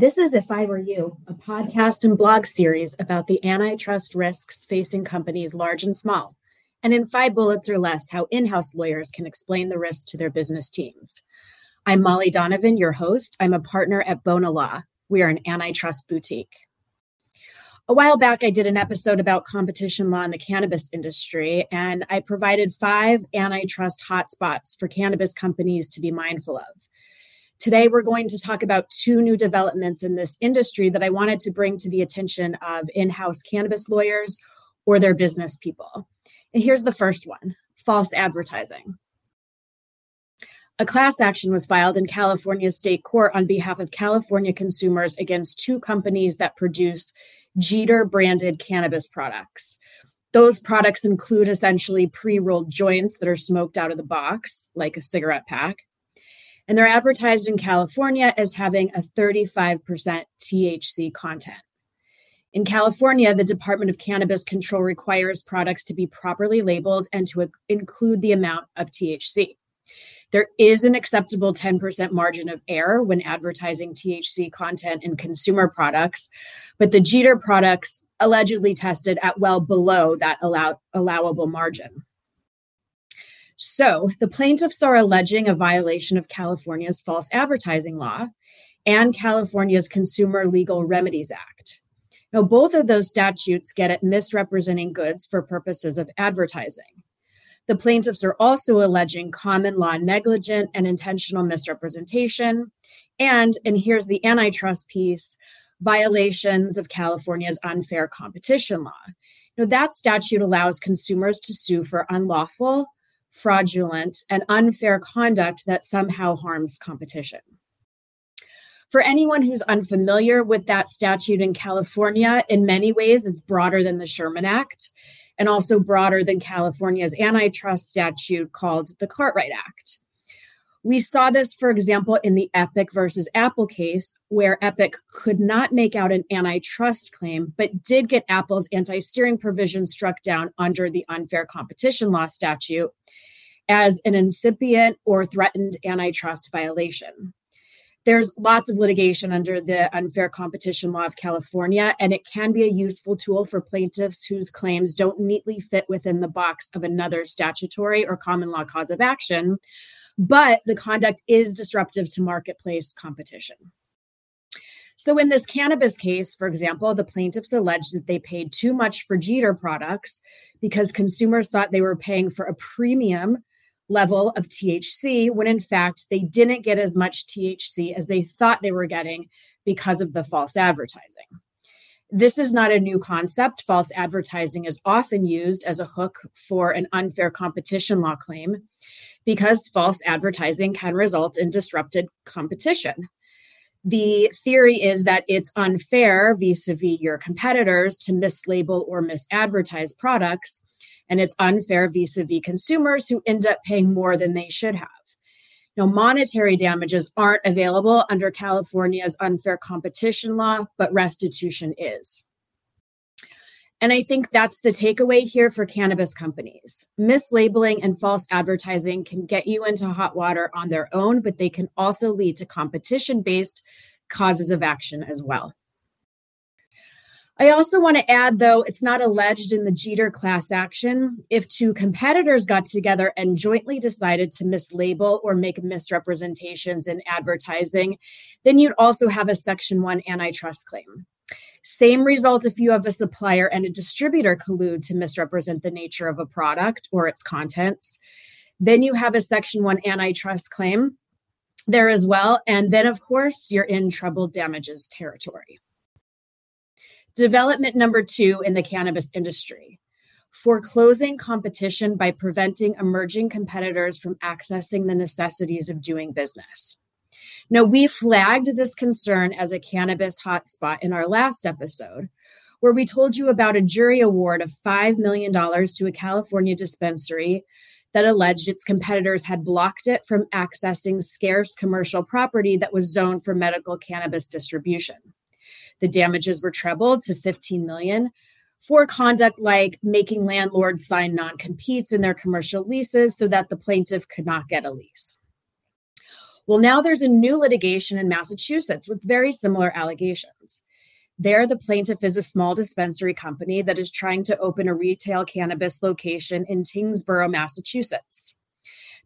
This is If I Were You, a podcast and blog series about the antitrust risks facing companies large and small, and in five bullets or less, how in house lawyers can explain the risks to their business teams. I'm Molly Donovan, your host. I'm a partner at Bona Law. We are an antitrust boutique. A while back, I did an episode about competition law in the cannabis industry, and I provided five antitrust hotspots for cannabis companies to be mindful of. Today, we're going to talk about two new developments in this industry that I wanted to bring to the attention of in house cannabis lawyers or their business people. And here's the first one false advertising. A class action was filed in California state court on behalf of California consumers against two companies that produce Jeeter branded cannabis products. Those products include essentially pre rolled joints that are smoked out of the box, like a cigarette pack, and they're advertised in California as having a 35% THC content. In California, the Department of Cannabis Control requires products to be properly labeled and to include the amount of THC. There is an acceptable 10% margin of error when advertising THC content in consumer products, but the Jeeter products allegedly tested at well below that allow- allowable margin. So the plaintiffs are alleging a violation of California's false advertising law and California's Consumer Legal Remedies Act. Now, both of those statutes get at misrepresenting goods for purposes of advertising. The plaintiffs are also alleging common law negligent and intentional misrepresentation. And, and here's the antitrust piece violations of California's unfair competition law. Now, that statute allows consumers to sue for unlawful, fraudulent, and unfair conduct that somehow harms competition. For anyone who's unfamiliar with that statute in California, in many ways, it's broader than the Sherman Act and also broader than California's antitrust statute called the Cartwright Act. We saw this, for example, in the Epic versus Apple case, where Epic could not make out an antitrust claim, but did get Apple's anti steering provision struck down under the unfair competition law statute as an incipient or threatened antitrust violation. There's lots of litigation under the unfair competition law of California, and it can be a useful tool for plaintiffs whose claims don't neatly fit within the box of another statutory or common law cause of action but the conduct is disruptive to marketplace competition. So, in this cannabis case, for example, the plaintiffs alleged that they paid too much for Jeeter products because consumers thought they were paying for a premium level of THC when in fact they didn't get as much THC as they thought they were getting because of the false advertising. This is not a new concept. False advertising is often used as a hook for an unfair competition law claim because false advertising can result in disrupted competition. The theory is that it's unfair vis a vis your competitors to mislabel or misadvertise products, and it's unfair vis a vis consumers who end up paying more than they should have. Now, monetary damages aren't available under California's unfair competition law, but restitution is. And I think that's the takeaway here for cannabis companies. Mislabeling and false advertising can get you into hot water on their own, but they can also lead to competition based causes of action as well. I also want to add, though, it's not alleged in the Jeeter class action. If two competitors got together and jointly decided to mislabel or make misrepresentations in advertising, then you'd also have a Section 1 antitrust claim. Same result if you have a supplier and a distributor collude to misrepresent the nature of a product or its contents. Then you have a Section 1 antitrust claim there as well. And then, of course, you're in treble damages territory. Development number two in the cannabis industry foreclosing competition by preventing emerging competitors from accessing the necessities of doing business. Now, we flagged this concern as a cannabis hotspot in our last episode, where we told you about a jury award of $5 million to a California dispensary that alleged its competitors had blocked it from accessing scarce commercial property that was zoned for medical cannabis distribution. The damages were trebled to 15 million for conduct like making landlords sign non-competes in their commercial leases so that the plaintiff could not get a lease. Well, now there's a new litigation in Massachusetts with very similar allegations. There, the plaintiff is a small dispensary company that is trying to open a retail cannabis location in Tyngsboro, Massachusetts.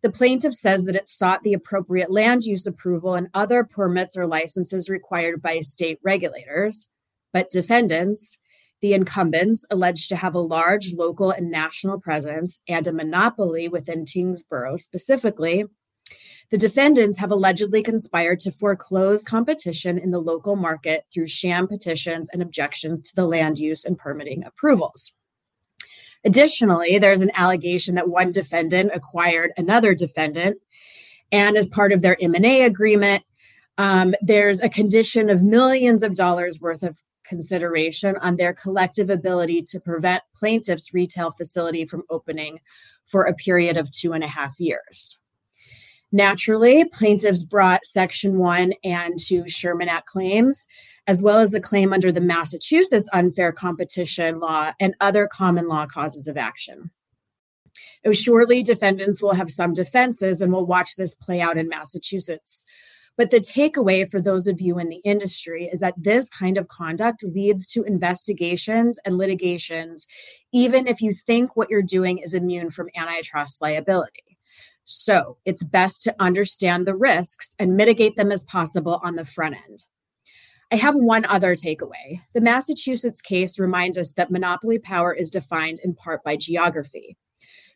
The plaintiff says that it sought the appropriate land use approval and other permits or licenses required by state regulators, but defendants, the incumbents, alleged to have a large local and national presence and a monopoly within Tyngsboro specifically, the defendants have allegedly conspired to foreclose competition in the local market through sham petitions and objections to the land use and permitting approvals. Additionally, there's an allegation that one defendant acquired another defendant, and as part of their M&A agreement, um, there's a condition of millions of dollars worth of consideration on their collective ability to prevent plaintiff's retail facility from opening for a period of two and a half years. Naturally, plaintiffs brought Section 1 and 2 Sherman Act claims, as well as a claim under the Massachusetts unfair competition law and other common law causes of action. surely defendants will have some defenses, and we'll watch this play out in Massachusetts. But the takeaway for those of you in the industry is that this kind of conduct leads to investigations and litigations, even if you think what you're doing is immune from antitrust liability. So it's best to understand the risks and mitigate them as possible on the front end. I have one other takeaway. The Massachusetts case reminds us that monopoly power is defined in part by geography.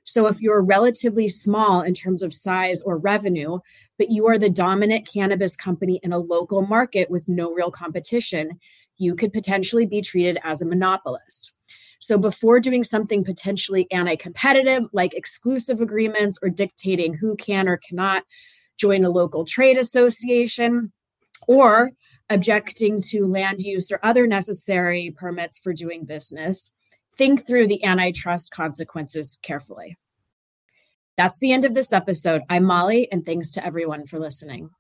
So if you're relatively small in terms of size or revenue, but you are the dominant cannabis company in a local market with no real competition, you could potentially be treated as a monopolist. So before doing something potentially anti competitive, like exclusive agreements or dictating who can or cannot join a local trade association, or objecting to land use or other necessary permits for doing business, think through the antitrust consequences carefully. That's the end of this episode. I'm Molly, and thanks to everyone for listening.